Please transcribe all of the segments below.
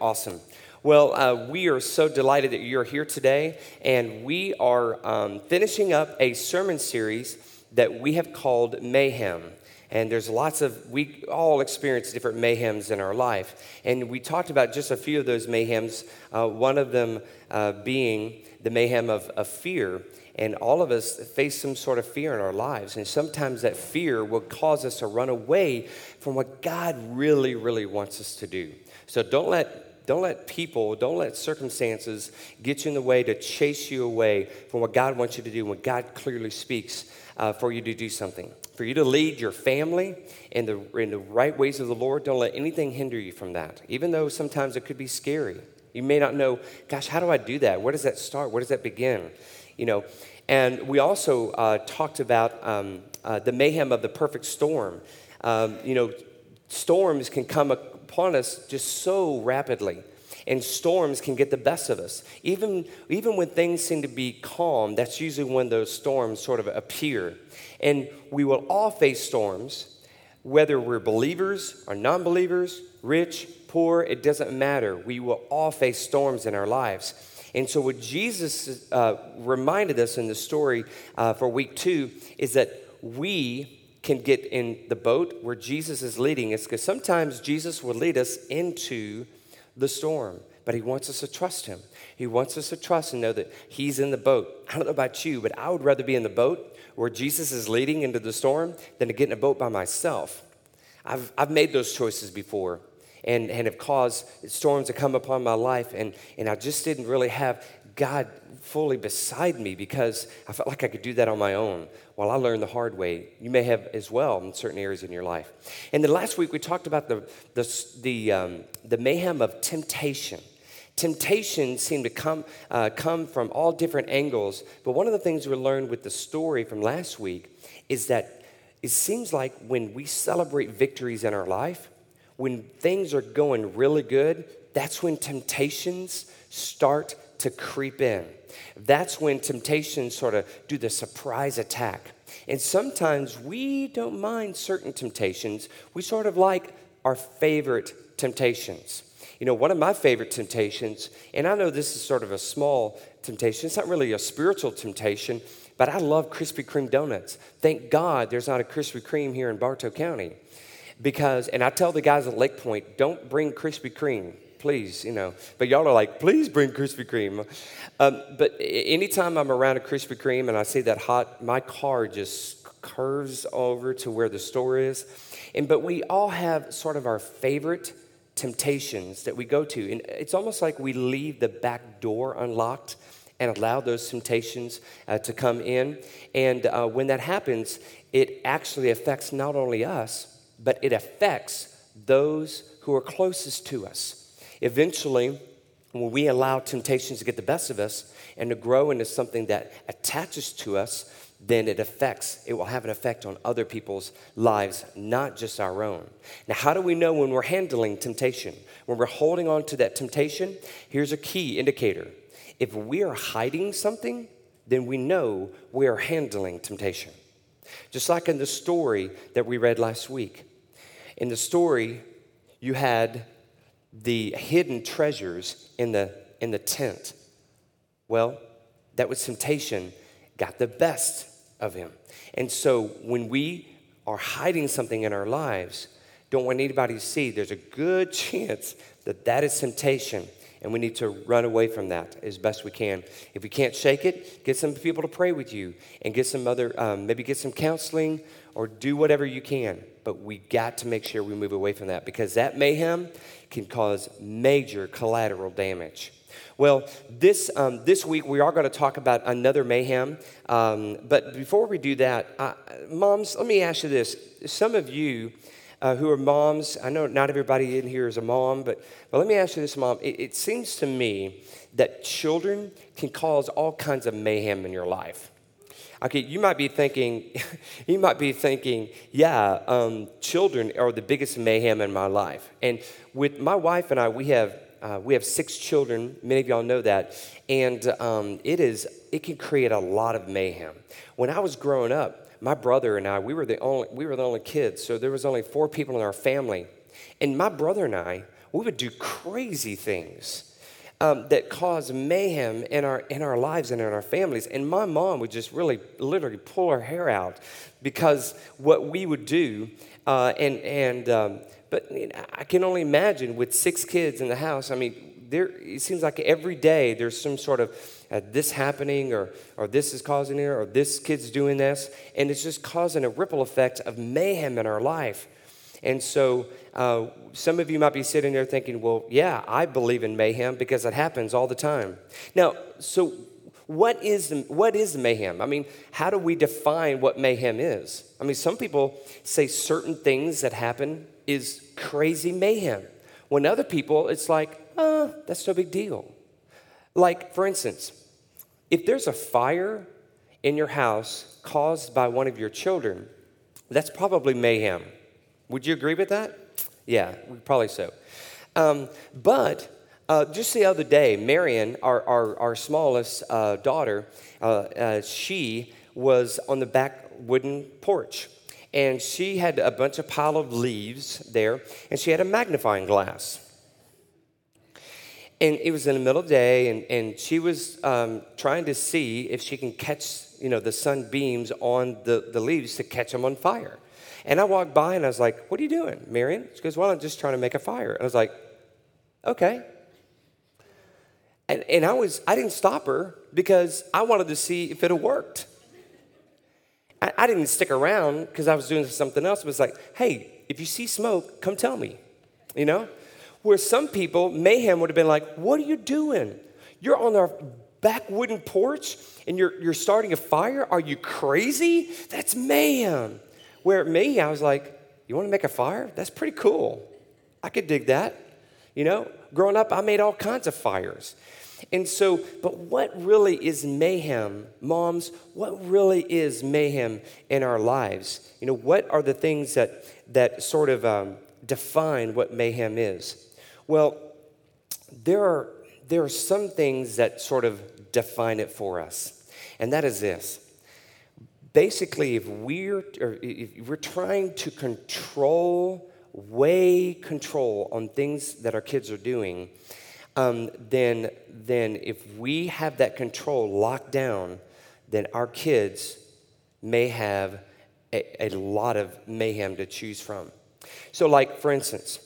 Awesome. Well, uh, we are so delighted that you're here today, and we are um, finishing up a sermon series that we have called Mayhem. And there's lots of, we all experience different mayhems in our life. And we talked about just a few of those mayhems, uh, one of them uh, being the mayhem of, of fear. And all of us face some sort of fear in our lives. And sometimes that fear will cause us to run away from what God really, really wants us to do. So don't let don't let people, don't let circumstances get you in the way to chase you away from what God wants you to do when God clearly speaks uh, for you to do something. For you to lead your family in the, in the right ways of the Lord, don't let anything hinder you from that, even though sometimes it could be scary. You may not know, gosh, how do I do that? Where does that start? Where does that begin? You know, and we also uh, talked about um, uh, the mayhem of the perfect storm. Um, you know, storms can come upon us just so rapidly. And storms can get the best of us. Even, even when things seem to be calm, that's usually when those storms sort of appear. And we will all face storms, whether we're believers or non believers, rich, poor, it doesn't matter. We will all face storms in our lives. And so, what Jesus uh, reminded us in the story uh, for week two is that we can get in the boat where Jesus is leading us because sometimes Jesus will lead us into the storm, but he wants us to trust him. He wants us to trust and know that he's in the boat. I don't know about you, but I would rather be in the boat where Jesus is leading into the storm than to get in a boat by myself. I've, I've made those choices before and, and have caused storms to come upon my life, and, and I just didn't really have God fully beside me because I felt like I could do that on my own. While I learned the hard way, you may have as well in certain areas in your life. And then last week we talked about the, the, the, um, the mayhem of temptation. Temptation seemed to come, uh, come from all different angles, but one of the things we learned with the story from last week is that it seems like when we celebrate victories in our life, when things are going really good, that's when temptations start to creep in. That's when temptations sort of do the surprise attack. And sometimes we don't mind certain temptations. We sort of like our favorite temptations. You know, one of my favorite temptations, and I know this is sort of a small temptation, it's not really a spiritual temptation, but I love Krispy Kreme donuts. Thank God there's not a Krispy Kreme here in Bartow County. Because, and I tell the guys at Lake Point, don't bring Krispy Kreme please, you know. But y'all are like, please bring Krispy Kreme. Um, but anytime I'm around a Krispy Kreme and I see that hot, my car just curves over to where the store is. And but we all have sort of our favorite temptations that we go to. And it's almost like we leave the back door unlocked and allow those temptations uh, to come in. And uh, when that happens, it actually affects not only us, but it affects those who are closest to us. Eventually, when we allow temptations to get the best of us and to grow into something that attaches to us, then it affects, it will have an effect on other people's lives, not just our own. Now, how do we know when we're handling temptation? When we're holding on to that temptation, here's a key indicator. If we are hiding something, then we know we are handling temptation. Just like in the story that we read last week. In the story, you had the hidden treasures in the, in the tent. Well, that was temptation, got the best of him. And so when we are hiding something in our lives, don't want anybody to see, there's a good chance that that is temptation. And we need to run away from that as best we can. If we can't shake it, get some people to pray with you and get some other, um, maybe get some counseling or do whatever you can. But we got to make sure we move away from that because that mayhem can cause major collateral damage. Well, this, um, this week we are going to talk about another mayhem. Um, but before we do that, uh, moms, let me ask you this. Some of you uh, who are moms, I know not everybody in here is a mom, but, but let me ask you this, mom. It, it seems to me that children can cause all kinds of mayhem in your life. Okay, you might be thinking, you might be thinking, yeah, um, children are the biggest mayhem in my life. And with my wife and I, we have uh, we have six children. Many of y'all know that, and um, it is it can create a lot of mayhem. When I was growing up, my brother and I, we were the only we were the only kids, so there was only four people in our family, and my brother and I we would do crazy things. Um, that cause mayhem in our in our lives and in our families. And my mom would just really, literally pull her hair out because what we would do, uh, and and um, but I can only imagine with six kids in the house. I mean, there it seems like every day there's some sort of uh, this happening or or this is causing it or this kid's doing this, and it's just causing a ripple effect of mayhem in our life. And so uh, some of you might be sitting there thinking, well, yeah, I believe in mayhem because it happens all the time. Now, so what is, what is mayhem? I mean, how do we define what mayhem is? I mean, some people say certain things that happen is crazy mayhem. When other people, it's like, oh, that's no big deal. Like, for instance, if there's a fire in your house caused by one of your children, that's probably mayhem. Would you agree with that? Yeah, probably so. Um, but uh, just the other day, Marion, our, our, our smallest uh, daughter, uh, uh she was on the back wooden porch. And she had a bunch of pile of leaves there, and she had a magnifying glass. And it was in the middle of the day, and, and she was um, trying to see if she can catch, you know, the sun beams on the, the leaves to catch them on fire. And I walked by and I was like, What are you doing, Marion? She goes, Well, I'm just trying to make a fire. And I was like, Okay. And, and I was, I didn't stop her because I wanted to see if it had worked. I, I didn't stick around because I was doing something else. It was like, hey, if you see smoke, come tell me, you know? Where some people, mayhem would have been like, what are you doing? You're on our back wooden porch and you're, you're starting a fire? Are you crazy? That's mayhem. Where me, I was like, you want to make a fire? That's pretty cool. I could dig that. You know, growing up, I made all kinds of fires. And so, but what really is mayhem, moms? What really is mayhem in our lives? You know, what are the things that that sort of um, define what mayhem is? Well, there are there are some things that sort of define it for us, and that is this basically, if we're, if we're trying to control, weigh control on things that our kids are doing, um, then, then if we have that control locked down, then our kids may have a, a lot of mayhem to choose from. So, like, for instance,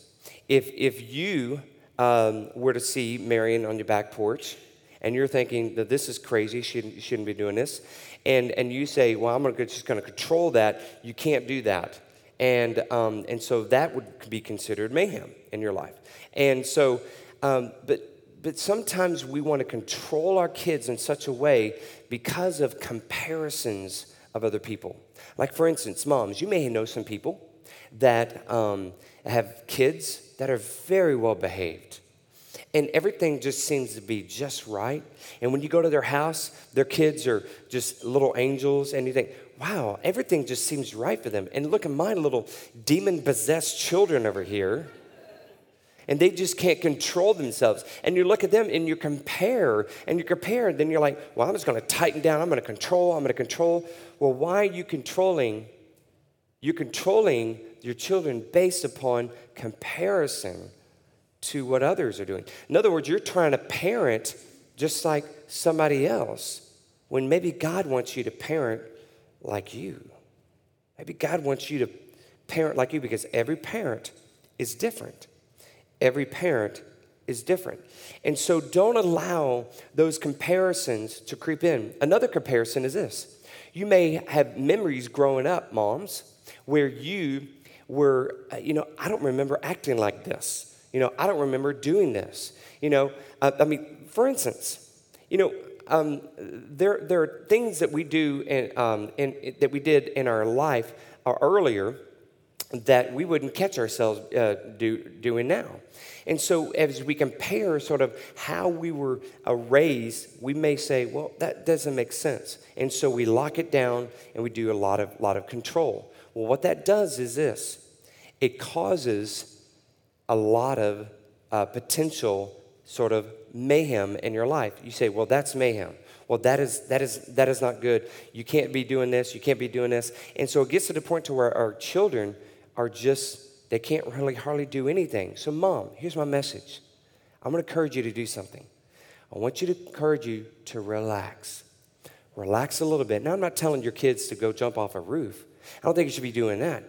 if, if you um, were to see Marion on your back porch, and you're thinking that this is crazy, shouldn't, shouldn't be doing this, and, and you say, well, I'm just going to control that, you can't do that. And, um, and so that would be considered mayhem in your life. And so, um, but, but sometimes we want to control our kids in such a way because of comparisons of other people. Like, for instance, moms, you may know some people that um, have kids that are very well behaved and everything just seems to be just right. And when you go to their house, their kids are just little angels, and you think, wow, everything just seems right for them. And look at my little demon possessed children over here. And they just can't control themselves. And you look at them and you compare, and you compare, and then you're like, well, I'm just gonna tighten down, I'm gonna control, I'm gonna control. Well, why are you controlling? You're controlling your children based upon comparison to what others are doing. In other words, you're trying to parent just like somebody else when maybe God wants you to parent like you. Maybe God wants you to parent like you because every parent is different. Every parent is different. And so don't allow those comparisons to creep in. Another comparison is this you may have memories growing up, moms, where you were, uh, you know, I don't remember acting like this. You know, I don't remember doing this. You know, uh, I mean, for instance, you know, um, there, there are things that we do and um, that we did in our life uh, earlier that we wouldn't catch ourselves uh, do, doing now. And so, as we compare sort of how we were uh, raised, we may say, well, that doesn't make sense. And so we lock it down and we do a lot of, lot of control. Well, what that does is this it causes a lot of uh, potential sort of mayhem in your life. You say, well, that's mayhem. Well, that is, that, is, that is not good. You can't be doing this. You can't be doing this. And so it gets to the point to where our children are just they can't really hardly do anything. So, mom, here's my message I'm going to encourage you to do something. I want you to encourage you to relax. Relax a little bit. Now, I'm not telling your kids to go jump off a roof. I don't think you should be doing that.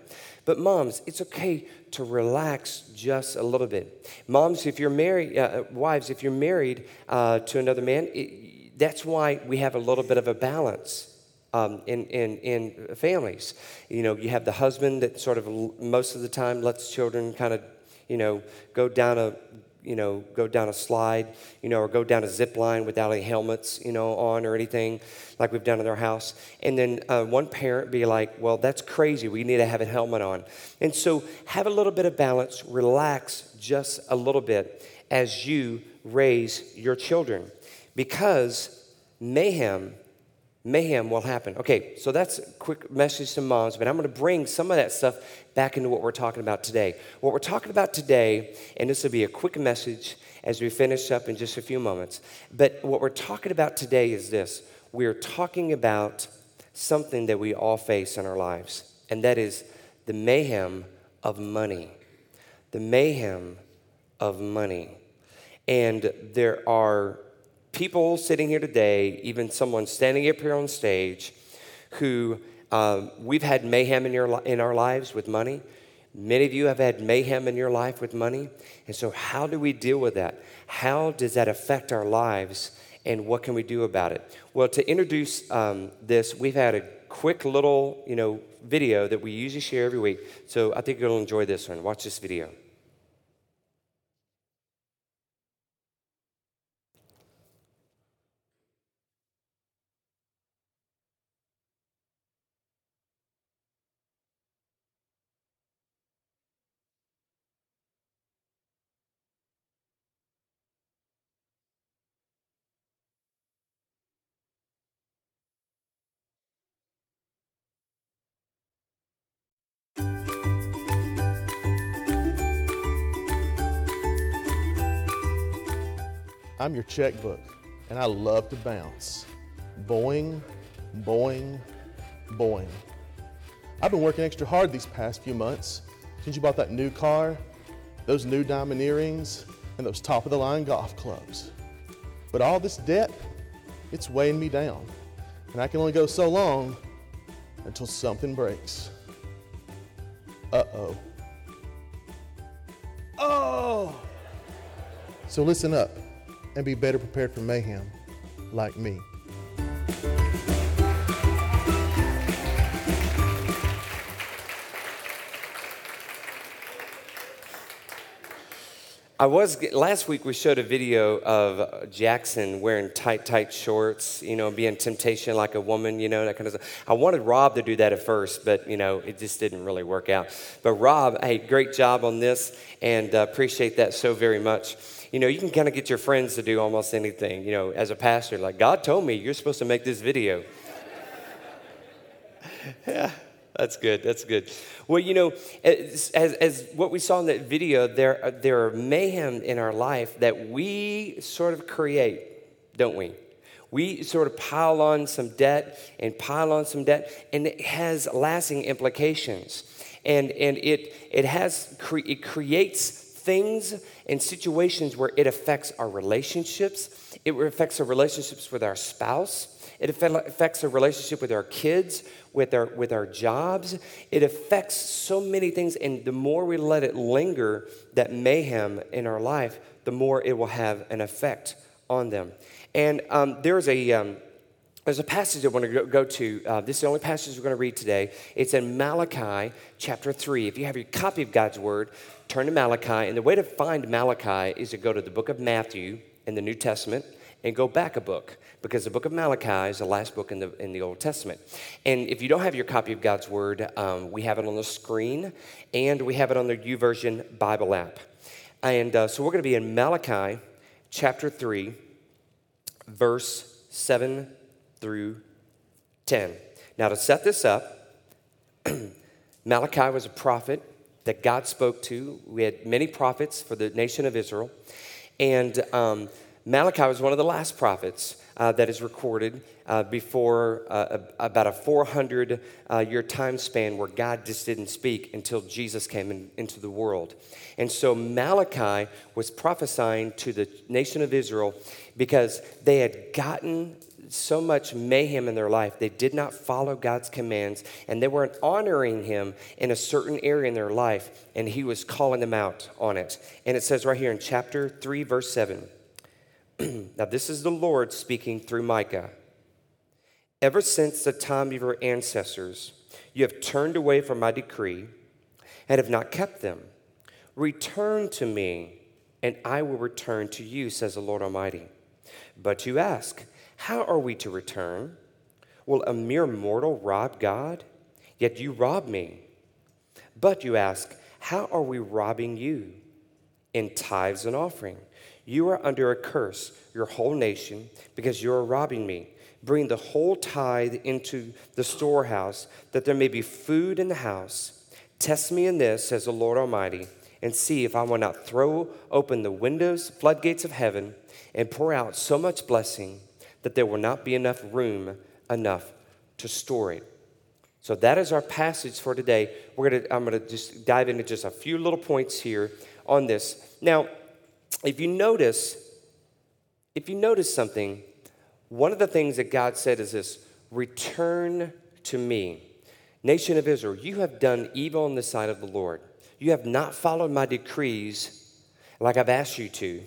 But moms, it's okay to relax just a little bit. Moms, if you're married, uh, wives, if you're married uh, to another man, it, that's why we have a little bit of a balance. Um, in, in, in families. You know, you have the husband that sort of most of the time lets children kind of, you know, go down a you know, go down a slide, you know, or go down a zip line without any helmets, you know, on or anything like we've done in our house. And then uh, one parent be like, well, that's crazy. We need to have a helmet on. And so have a little bit of balance, relax just a little bit as you raise your children because mayhem mayhem will happen. Okay, so that's a quick message to moms, but I'm going to bring some of that stuff back into what we're talking about today. What we're talking about today, and this will be a quick message as we finish up in just a few moments, but what we're talking about today is this we're talking about something that we all face in our lives, and that is the mayhem of money. The mayhem of money. And there are people sitting here today, even someone standing up here on stage, who um, we've had mayhem in, your, in our lives with money. Many of you have had mayhem in your life with money. And so, how do we deal with that? How does that affect our lives? And what can we do about it? Well, to introduce um, this, we've had a quick little, you know, video that we usually share every week. So I think you'll enjoy this one. Watch this video. I'm your checkbook, and I love to bounce. Boing, boing, boing. I've been working extra hard these past few months since you bought that new car, those new diamond earrings, and those top of the line golf clubs. But all this debt, it's weighing me down, and I can only go so long until something breaks. Uh oh. Oh! So listen up and be better prepared for mayhem like me. I was last week. We showed a video of Jackson wearing tight, tight shorts. You know, being temptation like a woman. You know, that kind of stuff. I wanted Rob to do that at first, but you know, it just didn't really work out. But Rob, hey, great job on this, and uh, appreciate that so very much you know, you can kind of get your friends to do almost anything. You know, as a pastor, like, God told me you're supposed to make this video. yeah, that's good. That's good. Well, you know, as, as, as, what we saw in that video, there, there are mayhem in our life that we sort of create, don't we? We sort of pile on some debt and pile on some debt, and it has lasting implications. And, and it, it, has cre- it creates things and situations where it affects our relationships. It affects our relationships with our spouse. It affects our relationship with our kids, with our, with our jobs. It affects so many things. And the more we let it linger, that mayhem in our life, the more it will have an effect on them. And um, there's a. Um, there's a passage I want to go to. Uh, this is the only passage we're going to read today. It's in Malachi chapter 3. If you have your copy of God's Word, turn to Malachi. And the way to find Malachi is to go to the book of Matthew in the New Testament and go back a book because the book of Malachi is the last book in the, in the Old Testament. And if you don't have your copy of God's Word, um, we have it on the screen and we have it on the YouVersion Bible app. And uh, so we're going to be in Malachi chapter 3, verse 7 through 10. Now, to set this up, Malachi was a prophet that God spoke to. We had many prophets for the nation of Israel. And um, Malachi was one of the last prophets uh, that is recorded uh, before uh, about a 400 uh, year time span where God just didn't speak until Jesus came in, into the world. And so Malachi was prophesying to the nation of Israel because they had gotten so much mayhem in their life. They did not follow God's commands and they weren't honoring Him in a certain area in their life, and He was calling them out on it. And it says right here in chapter 3, verse 7. now, this is the Lord speaking through Micah. Ever since the time of your ancestors, you have turned away from my decree and have not kept them. Return to me, and I will return to you, says the Lord Almighty. But you ask, How are we to return? Will a mere mortal rob God? Yet you rob me. But you ask, How are we robbing you? In tithes and offering. You are under a curse, your whole nation, because you are robbing me. Bring the whole tithe into the storehouse, that there may be food in the house. Test me in this, says the Lord Almighty, and see if I will not throw open the windows, floodgates of heaven, and pour out so much blessing that there will not be enough room enough to store it. So that is our passage for today. We're gonna, I'm going to just dive into just a few little points here on this. Now, if you notice, if you notice something, one of the things that God said is this return to me. Nation of Israel, you have done evil in the sight of the Lord. You have not followed my decrees like I've asked you to.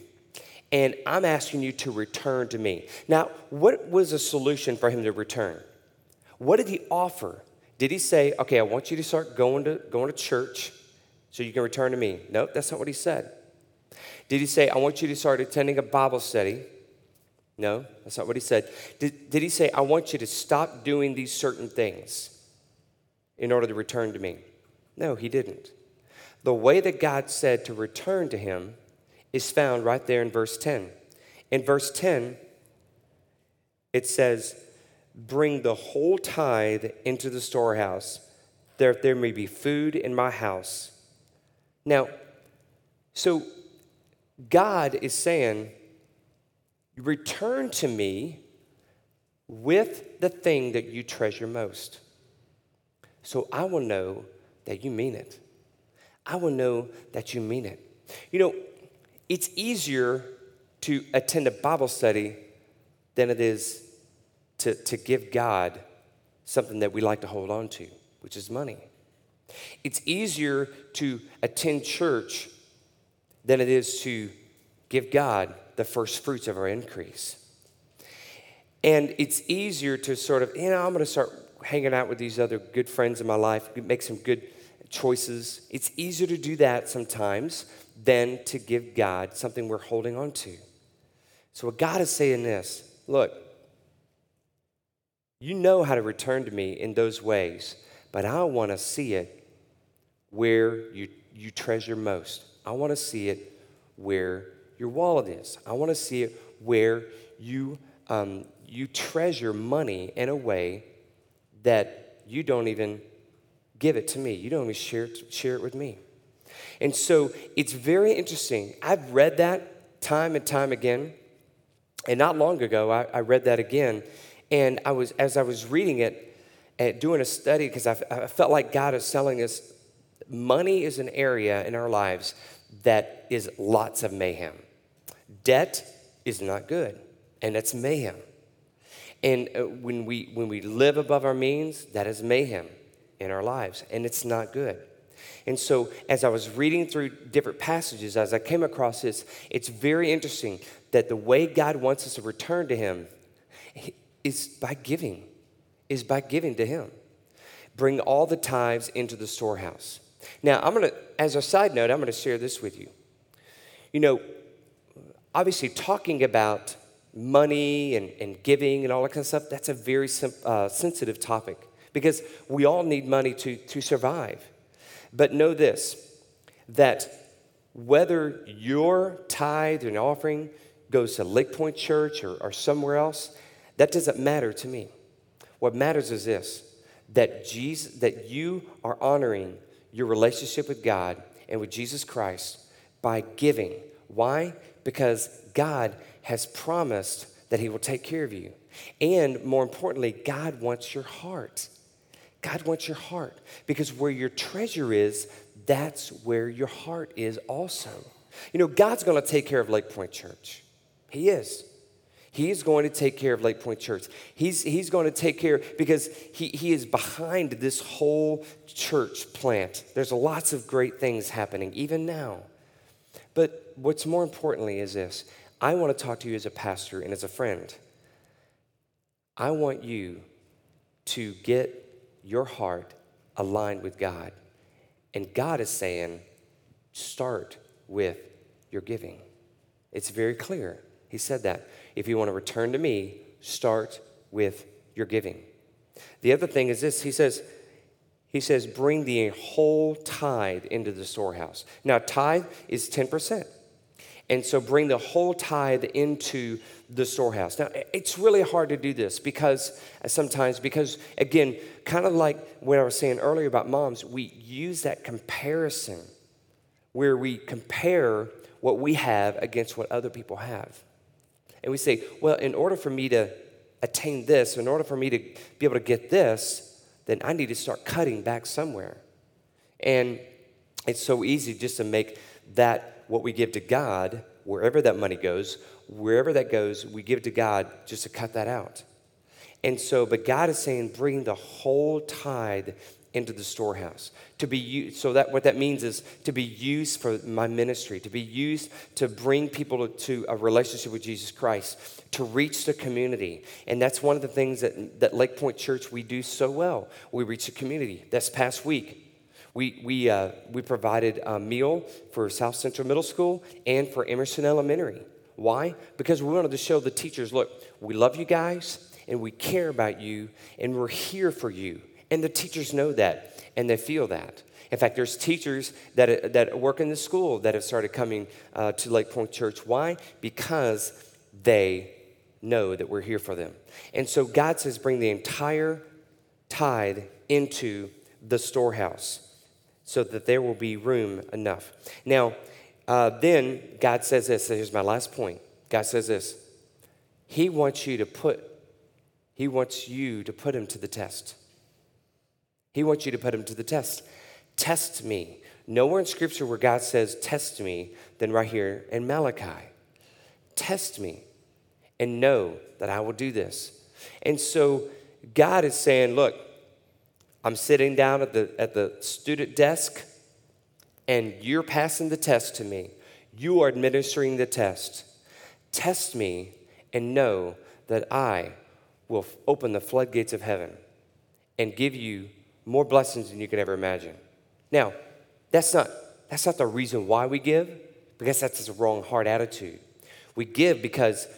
And I'm asking you to return to me. Now, what was the solution for him to return? What did he offer? Did he say, okay, I want you to start going to, going to church so you can return to me? No, that's not what he said. Did he say, I want you to start attending a Bible study? No, that's not what he said. Did, did he say, I want you to stop doing these certain things in order to return to me? No, he didn't. The way that God said to return to him is found right there in verse 10. In verse 10, it says, Bring the whole tithe into the storehouse, that there may be food in my house. Now, so God is saying, Return to me with the thing that you treasure most. So I will know that you mean it. I will know that you mean it. You know, it's easier to attend a Bible study than it is to, to give God something that we like to hold on to, which is money. It's easier to attend church than it is to give God the first fruits of our increase. And it's easier to sort of, you know, I'm going to start hanging out with these other good friends in my life, make some good choices. It's easier to do that sometimes than to give God something we're holding on to. So, what God is saying this look, you know how to return to me in those ways, but I want to see it where you, you treasure most. I want to see it where your wallet is. I want to see it where you, um, you treasure money in a way that you don't even give it to me. You don't even share it, share it with me. And so it's very interesting. I've read that time and time again. And not long ago, I, I read that again. And I was, as I was reading it, and doing a study, because I, I felt like God is telling us money is an area in our lives that is lots of mayhem. Debt is not good, and that's mayhem. And uh, when we, when we live above our means, that is mayhem in our lives, and it's not good. And so, as I was reading through different passages, as I came across this, it's very interesting that the way God wants us to return to Him is by giving, is by giving to Him. Bring all the tithes into the storehouse. Now, I'm gonna, as a side note, I'm gonna share this with you. You know, obviously, talking about money and, and giving and all that kind of stuff, that's a very uh, sensitive topic because we all need money to, to survive. But know this that whether your tithe and offering goes to Lake Point Church or, or somewhere else, that doesn't matter to me. What matters is this that Jesus that you are honoring your relationship with God and with Jesus Christ by giving. Why? Because God has promised that He will take care of you. And more importantly, God wants your heart. God wants your heart because where your treasure is, that's where your heart is also. You know, God's going to take care of Lake Point Church. He is. He's going to take care of Lake Point Church. He's, he's going to take care because he, he is behind this whole church plant. There's lots of great things happening, even now. But what's more importantly is this I want to talk to you as a pastor and as a friend. I want you to get your heart aligned with God. And God is saying, start with your giving. It's very clear. He said that. If you want to return to me, start with your giving. The other thing is this He says, he says, bring the whole tithe into the storehouse. Now, tithe is 10%. And so bring the whole tithe into the storehouse. Now, it's really hard to do this because uh, sometimes, because again, kind of like what I was saying earlier about moms, we use that comparison where we compare what we have against what other people have. And we say, well, in order for me to attain this, in order for me to be able to get this, then I need to start cutting back somewhere. And it's so easy just to make that what we give to God, wherever that money goes, wherever that goes, we give to God just to cut that out. And so, but God is saying, bring the whole tithe into the storehouse to be used so that what that means is to be used for my ministry to be used to bring people to a relationship with jesus christ to reach the community. And that's one of the things that, that lake point church we do so well. We reach the community. This past week we, we, uh, we provided a meal for south central middle school and for emerson elementary why because we wanted to show the teachers look we love you guys and we care about you and we're here for you and the teachers know that and they feel that. In fact, there's teachers that, that work in the school that have started coming uh, to Lake Point Church. Why? Because they know that we're here for them. And so God says, bring the entire tithe into the storehouse so that there will be room enough. Now, uh, then God says this. Here's my last point. God says this. He wants you to put, He wants you to put Him to the test. He wants you to put him to the test. Test me. Nowhere in Scripture where God says, Test me, than right here in Malachi. Test me and know that I will do this. And so God is saying, Look, I'm sitting down at the, at the student desk, and you're passing the test to me. You are administering the test. Test me and know that I will open the floodgates of heaven and give you more blessings than you could ever imagine. Now, that's not, that's not the reason why we give, because that's a wrong heart attitude. We give because,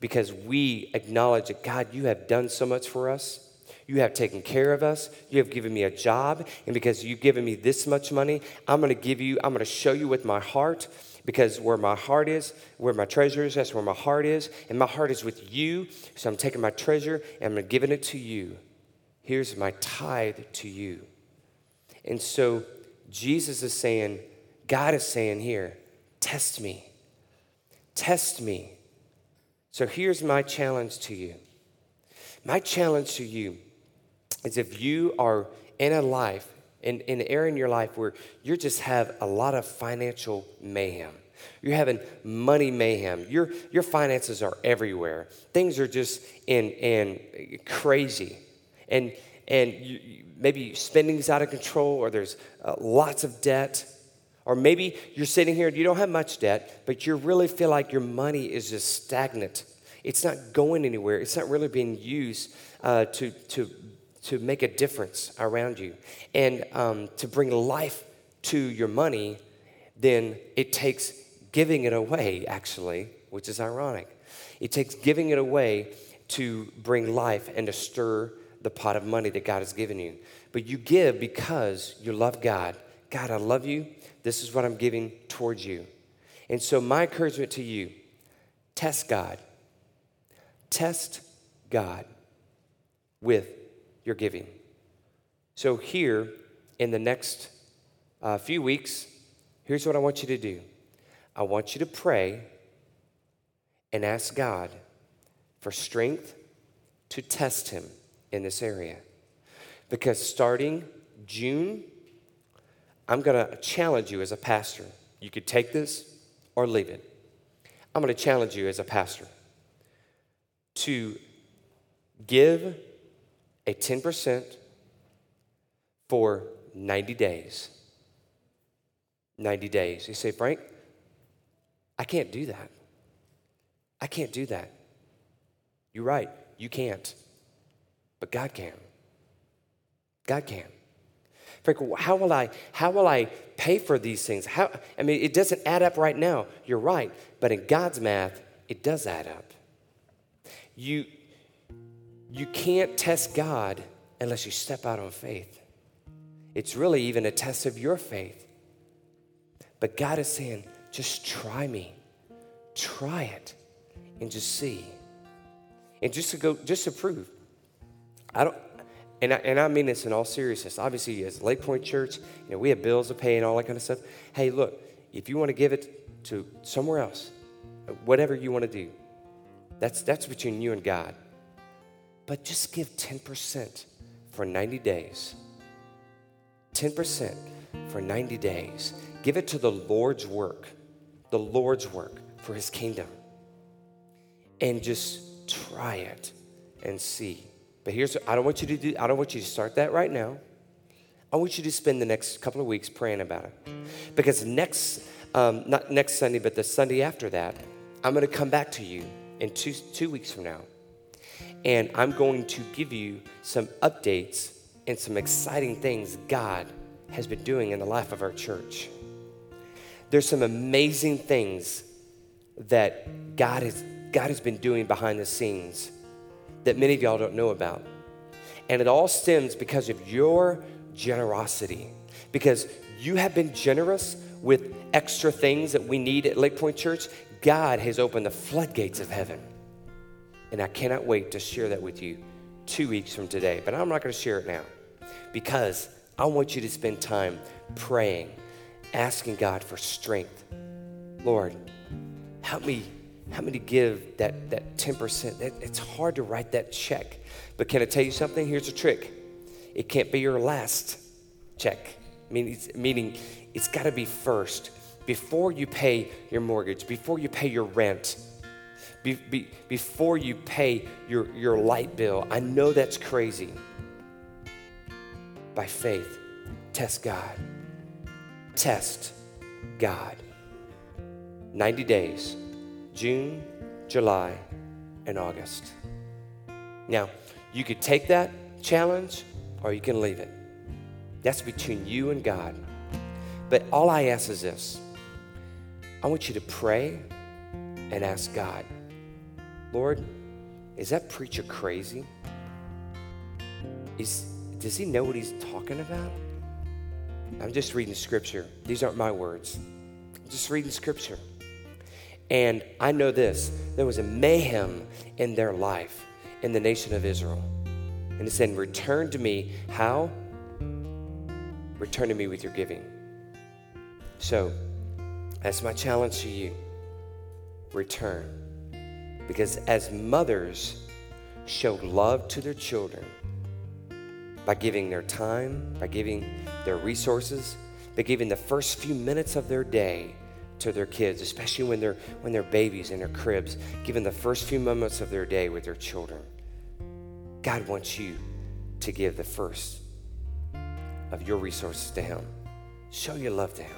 because we acknowledge that God, you have done so much for us. You have taken care of us. You have given me a job. And because you've given me this much money, I'm going to give you, I'm going to show you with my heart because where my heart is, where my treasure is, that's where my heart is. And my heart is with you. So I'm taking my treasure and I'm giving it to you. Here's my tithe to you. And so Jesus is saying, God is saying here, test me. Test me. So here's my challenge to you. My challenge to you is if you are in a life, in, in an area in your life where you just have a lot of financial mayhem, you're having money mayhem. Your, your finances are everywhere. Things are just in, in crazy. And and you, maybe spending is out of control or there's uh, lots of debt. Or maybe you're sitting here and you don't have much debt but you really feel like your money is just stagnant. It's not going anywhere. It's not really being used uh, to, to, to make a difference around you and um, to bring life to your money then it takes giving it away actually which is ironic it takes giving it away to bring life and to stir the pot of money that God has given you. But you give because you love God. God, I love you. This is what I'm giving towards you. And so, my encouragement to you test God. Test God with your giving. So, here in the next uh, few weeks, here's what I want you to do I want you to pray and ask God for strength to test Him in this area. Because starting June, I'm going to challenge you as a pastor. You could take this or leave it. I'm going to challenge you as a pastor to give a 10% for 90 days. 90 days. You say, Frank, I can't do that. I can't do that. You're right, you can't. But God can. God can. Frank, how will I how will I pay for these things? How I mean it doesn't add up right now. You're right, but in God's math, it does add up. You you can't test God unless you step out on faith. It's really even a test of your faith. But God is saying, just try me. Try it and just see. And just to go, just to prove. I don't, and I, and I mean this in all seriousness. Obviously, as Lake Point Church, you know, we have bills to pay and all that kind of stuff. Hey, look, if you want to give it to somewhere else, whatever you want to do, that's, that's between you and God. But just give 10% for 90 days. 10% for 90 days. Give it to the Lord's work, the Lord's work for his kingdom. And just try it and see. But here's I don't want you to do I don't want you to start that right now. I want you to spend the next couple of weeks praying about it. Because next um, not next Sunday, but the Sunday after that, I'm going to come back to you in two, two weeks from now. And I'm going to give you some updates and some exciting things God has been doing in the life of our church. There's some amazing things that God has, God has been doing behind the scenes that many of y'all don't know about. And it all stems because of your generosity, because you have been generous with extra things that we need at Lake Point Church. God has opened the floodgates of heaven. And I cannot wait to share that with you two weeks from today. But I'm not going to share it now because I want you to spend time praying, asking God for strength. Lord, help me, help me to give that, that 10%. It, it's hard to write that check. But can I tell you something? Here's a trick. It can't be your last check. Meaning it's got to be first. Before you pay your mortgage, before you pay your rent, be, be, before you pay your, your light bill. I know that's crazy by faith. Test God. Test God. 90 days June, July, and August. Now, you could take that challenge or you can leave it. That's between you and God. But all I ask is this I want you to pray and ask God, Lord, is that preacher crazy? Is, does he know what he's talking about? I'm just reading scripture. These aren't my words. I'm just reading scripture. And I know this there was a mayhem in their life in the nation of Israel. And it said, Return to me. How? Return to me with your giving. So, that's my challenge to you. Return. Because as mothers show love to their children, by giving their time, by giving their resources, by giving the first few minutes of their day to their kids, especially when they're when they're babies in their cribs, giving the first few moments of their day with their children. God wants you to give the first of your resources to him. Show your love to him.